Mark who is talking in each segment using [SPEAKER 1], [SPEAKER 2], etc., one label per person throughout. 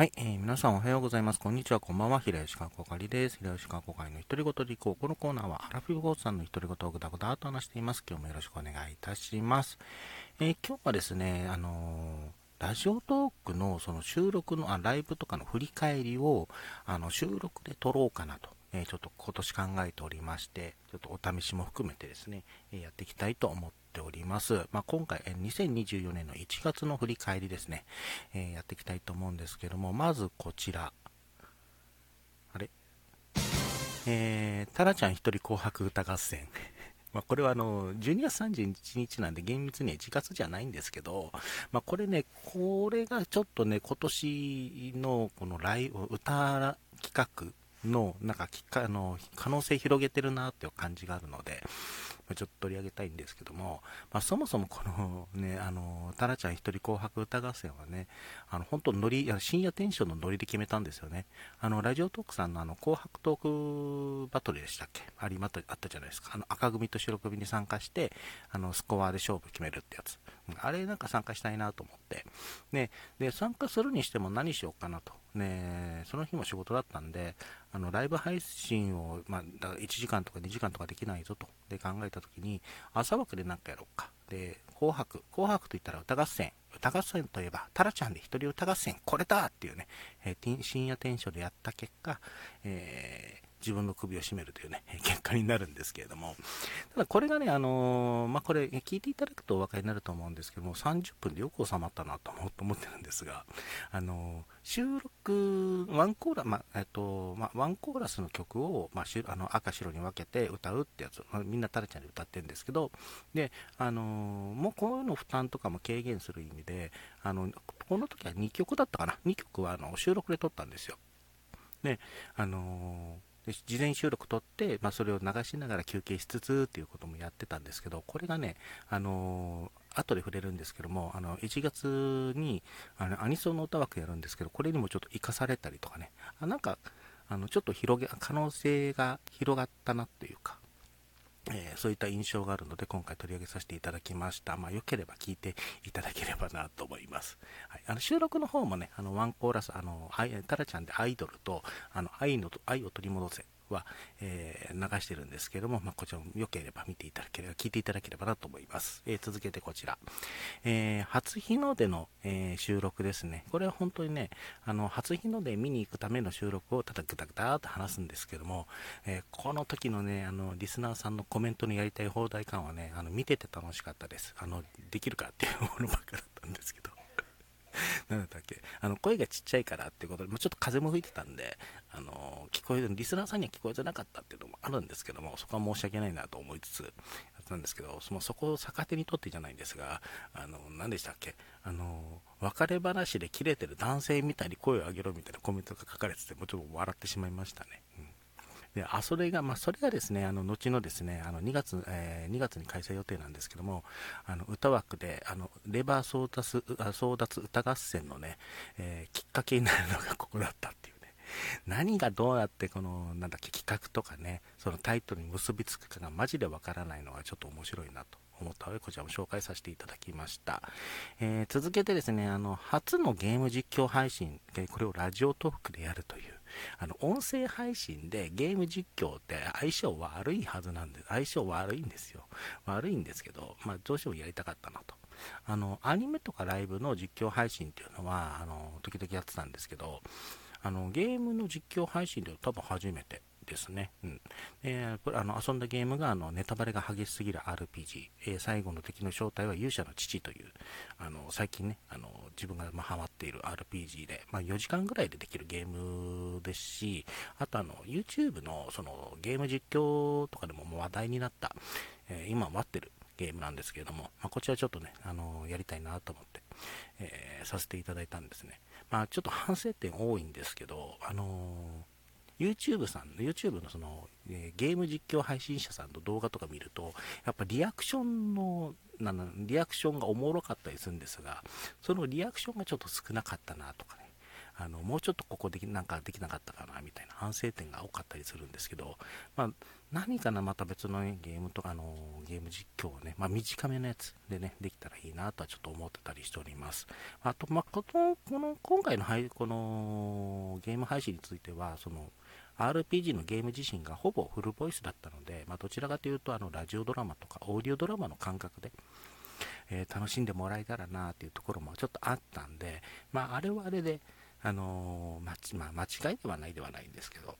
[SPEAKER 1] はい、えー、皆さんおはようございます。こんにちは、こんばんは。平吉川こかりです。平吉川こかりの独り言でいこう。このコーナーは、アラフィフゴーさんの独り言をぐだぐだと話しています。今日もよろしくお願いいたします。えー、今日はですね、あのー、ラジオトークのその収録の、あ、ライブとかの振り返りを、あの、収録で撮ろうかなと。えちょっと今年考えておりまして、ちょっとお試しも含めてですね、えやっていきたいと思っております。まあ、今回、2024年の1月の振り返りですね、えやっていきたいと思うんですけども、まずこちら。あれ？えー、タラちゃん一人紅白歌合戦。まあ、これはあの、12月31日なんで厳密には1月じゃないんですけど、まあ、これね、これがちょっとね、今年のこのライブ、歌企画の、なんかきか、あの、可能性広げてるなっていう感じがあるので、ちょっと取り上げたいんですけども、まあ、そもそもこの ね、あの、タラちゃん一人紅白歌合戦はね、あの、本当ノリ、深夜テンションのノリで決めたんですよね。あの、ラジオトークさんのあの、紅白トークバトルでしたっけ？ありまた、あったじゃないですか。あの、赤組と白組に参加して、あの、スコアで勝負決めるってやつ。あれなんか参加したいなと思って。ね、で、参加するにしても何しようかなと。ね、その日も仕事だったんで、あのライブ配信を、まあ、1時間とか2時間とかできないぞとで考えたときに、朝枠で何かやろうか。で、紅白。紅白といったら歌合戦。歌合戦といえば、タラちゃんで一人歌合戦、これだっていうね、えー、深夜テンションでやった結果、えー自分の首を絞めるというね、結果になるんですけれども、ただこれがね、あのー、まあ、これ、聞いていただくとお分かりになると思うんですけども、30分でよく収まったなと思ってるんですが、あのー、収録、ワンコーラ、まあ、えっと、まあ、ワンコーラスの曲を、まあ、あの赤白に分けて歌うってやつ、まあ、みんなタラちゃんで歌ってるんですけど、で、あのー、もうこういうの負担とかも軽減する意味で、あの、この時は2曲だったかな ?2 曲はあの収録で撮ったんですよ。で、あのー事前収録撮って、まあ、それを流しながら休憩しつつっていうこともやってたんですけど、これがね、あのー、後で触れるんですけども、あの、1月に、あの、アニソンの歌枠やるんですけど、これにもちょっと生かされたりとかね、あなんか、あの、ちょっと広げ、可能性が広がったなっていうか、えー、そういった印象があるので今回取り上げさせていただきました。まあ、よければ聞いていただければなと思います。はい、あの収録の方もね、あのワンコーラス、あの、はいタラちゃんでアイドルと、あの、愛の、愛を取り戻せは、えー、流してるんですけども、まあ、こちらも良ければ見ていただければ、聞いていただければなと思います。えー、続けてこちら。えー、初日の出の、え収録ですね。これは本当にね、あの、初日の出見に行くための収録をただぐだぐだと話すんですけども、えこの時のね、あの、リスナーさんのコメントのやりたい放題感はね、あの、見てて楽しかったです。あの、できるかっていうものばっかだったんですけど。なんだったっけ。あの、声がちっちゃいからっていうことで、もうちょっと風も吹いてたんで、あの、聞こえる、リスナーさんには聞こえてなかったっていうのもあるんですけども、そこは申し訳ないなと思いつつ、やったんですけど、そのそこを逆手にとってじゃないんですが、あの、何でしたっけ。あの、別れ話で切れてる男性みたいに声を上げろみたいなコメントが書かれてて、もうちょっと笑ってしまいましたね。うん。で、あ、それが、まあ、それがですね、あの、後のですね、あの、2月、えー、2月に開催予定なんですけども、あの、歌枠で、あの、レバー争奪、争奪歌合戦のね、えー、きっかけになるのがここだったっていうね。何がどうやってこの、なんだっけ、企画とかね、そのタイトルに結びつくかがマジでわからないのがちょっと面白いなと思ったので、こちらも紹介させていただきました。えー、続けてですね、あの、初のゲーム実況配信、これをラジオトークでやるという、あの、音声配信でゲーム実況って相性悪いはずなんで、相性悪いんですよ。悪いんですけど、まあ、どうしてもやりたかったなと。あの、アニメとかライブの実況配信っていうのは、あの、時々やってたんですけど、あの、ゲームの実況配信では多分初めてですね。うん。で、あの、遊んだゲームが、あの、ネタバレが激しすぎる RPG。えー、最後の敵の正体は勇者の父という、あの、最近ね、あの、自分が、まハマっている RPG で、まあ、4時間ぐらいでできるゲームですし、あとあの、YouTube の、その、ゲーム実況とかでももう話題になった、えー、今待ってるゲームなんですけれども、まあ、こちらちょっとね、あのやりたいなと思って、えー、させていただいたんですね。まあ、ちょっと反省点多いんですけど、あの YouTube さん、YouTube のその、えー、ゲーム実況配信者さんの動画とか見ると、やっぱリアクションの、なリアクションがおもろかったりするんですが、そのリアクションがちょっと少なかったなとかね、あのもうちょっとここできなんかできなかったかなみたいな反省点が多かったりするんですけど、まあ、何かなまた別の、ね、ゲームとか、のゲーム実況をね、まあ、短めのやつでね、できたらいいなとはちょっと思ってたりしております。あと、まあ、この、この、今回のこのゲーム配信については、その、RPG のゲーム自身がほぼフルボイスだったので、まあ、どちらかというとあのラジオドラマとかオーディオドラマの感覚で、えー、楽しんでもらえたらなというところもちょっとあったんで、まあ、あれはあれで、あのー、まあ、間違いではないではないんですけど、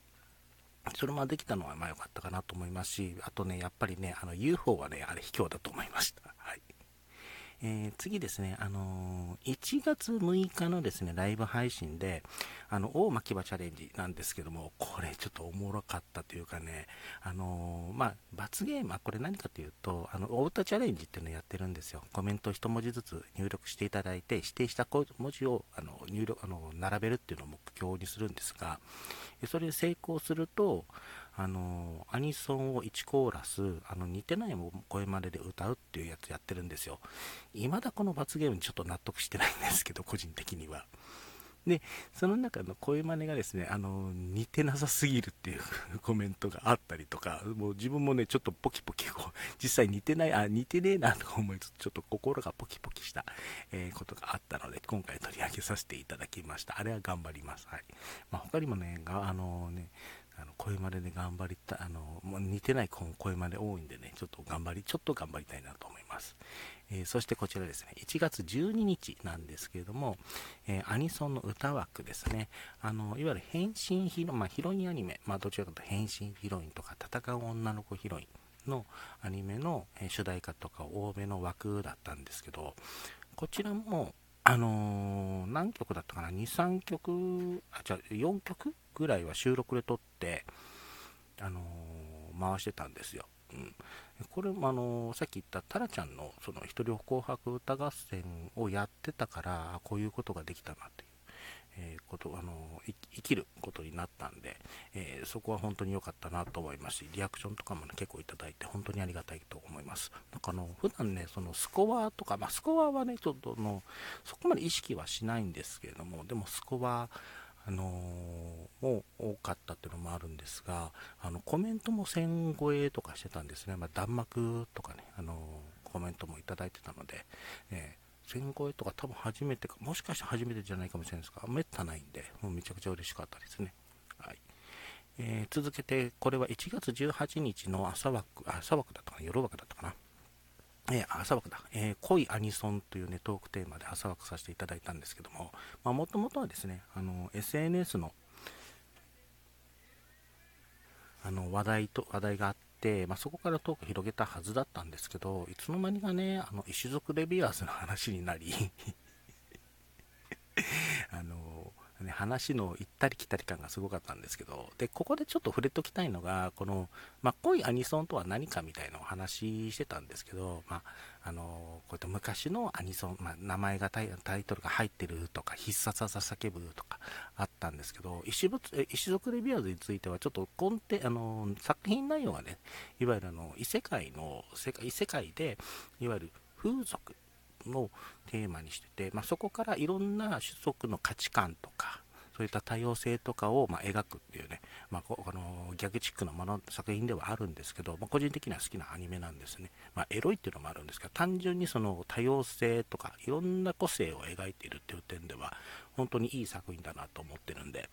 [SPEAKER 1] それもできたのはまあ良かったかなと思いますし、あとね、やっぱりね、あの UFO はね、あれ卑怯だと思いました。はいえー、次ですね、あのー、1月6日のですね、ライブ配信で、あの、大巻き場チャレンジなんですけども、これちょっとおもろかったというかね、あのー、まあ、罰ゲームはこれ何かというと、あの、お歌チャレンジっていうのをやってるんですよ。コメントを1文字ずつ入力していただいて、指定した文字を、あの、入力、あの、並べるっていうのを目標にするんですが、それで成功すると、あのアニソンを1コーラスあの似てない声までで歌うっていうやつやってるんですよ未だこの罰ゲームにちょっと納得してないんですけど個人的にはで、その中の声真似がですね、あの、似てなさすぎるっていうコメントがあったりとか、もう自分もね、ちょっとポキポキこう、実際似てない、あ、似てねえなとか思いつつ、ちょっと心がポキポキした、えー、ことがあったので、今回取り上げさせていただきました。あれは頑張ります。はい。まあ、他にもね、あのね、あの声までで頑張りたあのもう似てない声まで多いんでね、ちょっと頑張り、ちょっと頑張りたいなと思います。えー、そしてこちらですね、1月12日なんですけれども、えー、アニソンの歌枠ですね、あのいわゆる変身ヒロ,、まあ、ヒロインアニメ、まあ、どちらかというと変身ヒロインとか戦う女の子ヒロインのアニメの、主題歌とか多めの枠だったんですけど、こちらも、あのー、何曲だったかな、2、3曲、あ、じゃ4曲？ぐらいは収録で撮って、あのー、回してたんですよ。うん、これも、あのー、さっき言ったタラちゃんのその一人紅白歌合戦をやってたから、こういうことができたなっていう。えー、こと、あの生きることになったんで、え、そこは本当に良かったなと思いますし、リアクションとかも、ね、結構いただいて、本当にありがたいと思います。なんかあの、普段ね、そのスコアとか、まあ、スコアはね、ちょっとの、そこまで意識はしないんですけれども、でもスコア、あのー、も多かったっていうのもあるんですが、あのコメントも1000超えとかしてたんですね、まあ、弾幕とかね、あのー、コメントもいただいてたので、え1000超えとか多分初めてか、もしかして初めてじゃないかもしれないですが、めったないんで、もうめちゃくちゃ嬉しかったですね。はい。えー、続けて、これは1月18日の朝枠、朝枠だったかな、夜枠だったかな。えー、朝枠だ、えー、恋アニソンというね、トークテーマで朝枠させていただいたんですけども、もともとはですね、あの、SNS の、あの、話題と、話題があって、、まあ、そこからトーク広げたはずだったんですけど、いつの間にかね、あの、石族レビュアーズの話になり あの、ね、話の行ったり来たり感がすごかったんですけど、で、ここでちょっと触れときたいのが、この、まあ、濃いアニソンとは何かみたいなお話してたんですけど、まあ、あの、こういった昔のアニソン、まあ、名前がタイトルが入ってるとか、必殺技叫ぶとかあったんですけど、石仏石族レビュアーズについては、ちょっと根底、あの、作品内容がね、いわゆるあの、異世界の、世界異世界で、いわゆる風俗のテーマにしてて、まあ、そこからいろんな種族の価値観とか、そういった多様性とかを、ま描くっていうね、まあ、あのギャグチックなもの作品ではあるんですけど、まあ、個人的には好きなアニメなんですね、まあ、エロいっていうのもあるんですけど単純にその多様性とかいろんな個性を描いているっていう点では本当にいい作品だなと思ってるんで。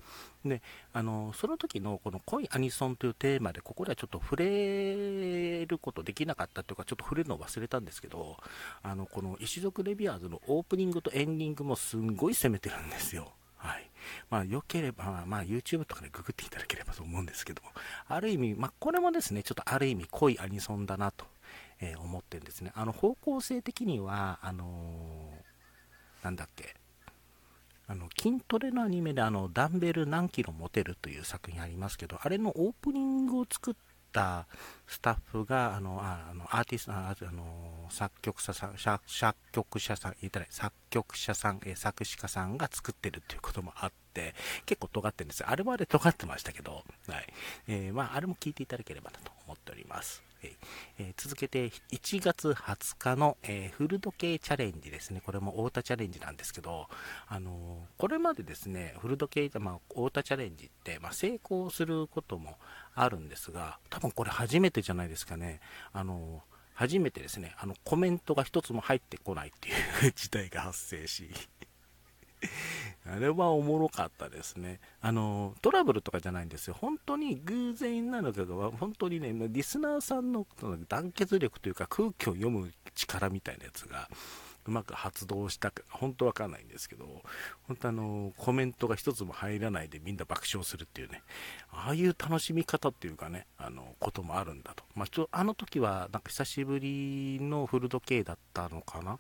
[SPEAKER 1] であのその時のこの恋アニソンというテーマでここではちょっと触れることできなかったというかちょっと触れるのを忘れたんですけどあのこの石族レビアーズのオープニングとエンディングもすんごい攻めてるんですよ。はい。まあ、良ければ、まあ、YouTube とかでググっていただければと思うんですけども、ある意味、まあ、これもですね、ちょっとある意味濃いアニソンだなと、えー、思ってるんですね。あの、方向性的には、あのー、なんだっけ、あの筋トレのアニメであのダンベル何キロ持てるという作品ありますけど、あれのオープニングを作ったスタッフが、あの、あのアーティスト、あの、作曲者さん、作曲者さん、言ったら作曲者さん、え作詞家さんが作ってるっていうこともあって、結構尖ってるんですよ。あれもあれ尖ってましたけど、はい。えー、まあ、あれも聞いていただければなと思っております。えー、続けて1月20日の、えー、フル時計チャレンジですね。これも太田チャレンジなんですけど、あのー、これまでですね、フル時計、まあ、太田チャレンジって、まあ、成功することもあるんですが、多分これ初めてじゃないですかね。あの初めてですね、あのコメントが一つも入ってこないっていう 事態が発生しあれはおもろかったですね。あの、トラブルとかじゃないんですよ。本当に偶然なのかが、本当にね、リスナーさんの団結力というか空気を読む力みたいなやつが、うまく発動したか、本当わかんないんですけど、本当あの、コメントが一つも入らないでみんな爆笑するっていうね、ああいう楽しみ方っていうかね、あの、こともあるんだと。まあ、ちょあの時は、なんか久しぶりのフル時計だったのかな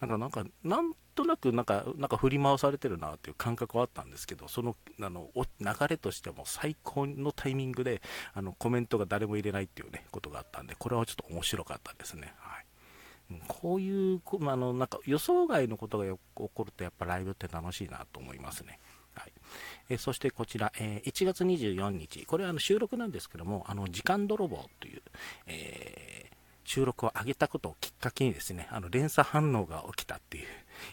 [SPEAKER 1] なんか、なんか、なんとなく、なんか、なんか振り回されてるなっていう感覚はあったんですけど、その、あの、流れとしても最高のタイミングで、あの、コメントが誰も入れないっていうね、ことがあったんで、これはちょっと面白かったですね。はい。こういう、あの、なんか予想外のことが起こると、やっぱライブって楽しいなと思いますね。はい。えそしてこちら、えー、1月24日、これはあの収録なんですけども、あの、時間泥棒という、えー収録を上げたことをきっかけにですね、あの連鎖反応が起きたっていう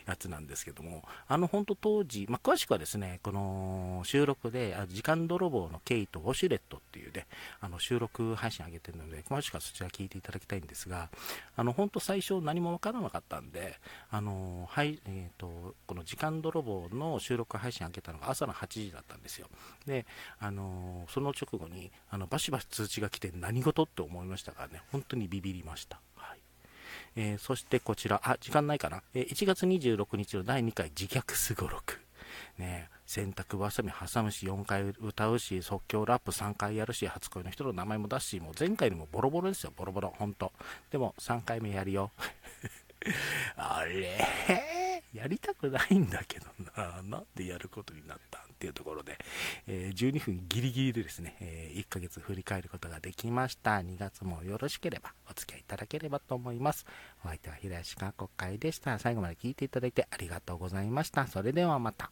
[SPEAKER 1] やつなんですけども、あの本当当時、まあ、詳しくはですね、この収録で、時間泥棒のケイとウォシュレットっていうね、あの収録配信上げてるので、詳しくはそちら聞いていただきたいんですが、あの本当最初何もわからなかったんで、あの、はい、えっ、ー、と、この時間泥棒の収録配信上げたのが朝の8時だったんですよ。で、あの、その直後に、あの、バシバシ通知が来て何事って思いましたからね、本当にビビりました。えー、そしてこちら、あ、時間ないかな。えー、1月26日の第2回自虐すごろく。ね洗濯ばさみ挟むし、4回歌うし、即興ラップ3回やるし、初恋の人の名前も出すし、もう前回にもボロボロですよ、ボロボロ、ほんと。でも3回目やるよ。あれやりたくないんだけどな。なんでやることになったっていうところで、えー、12分ギリギリでですね、えー、1ヶ月振り返ることができました。2月もよろしければお付き合いいただければと思います。お相手は平石川国会でした。最後まで聞いていただいてありがとうございました。それではまた。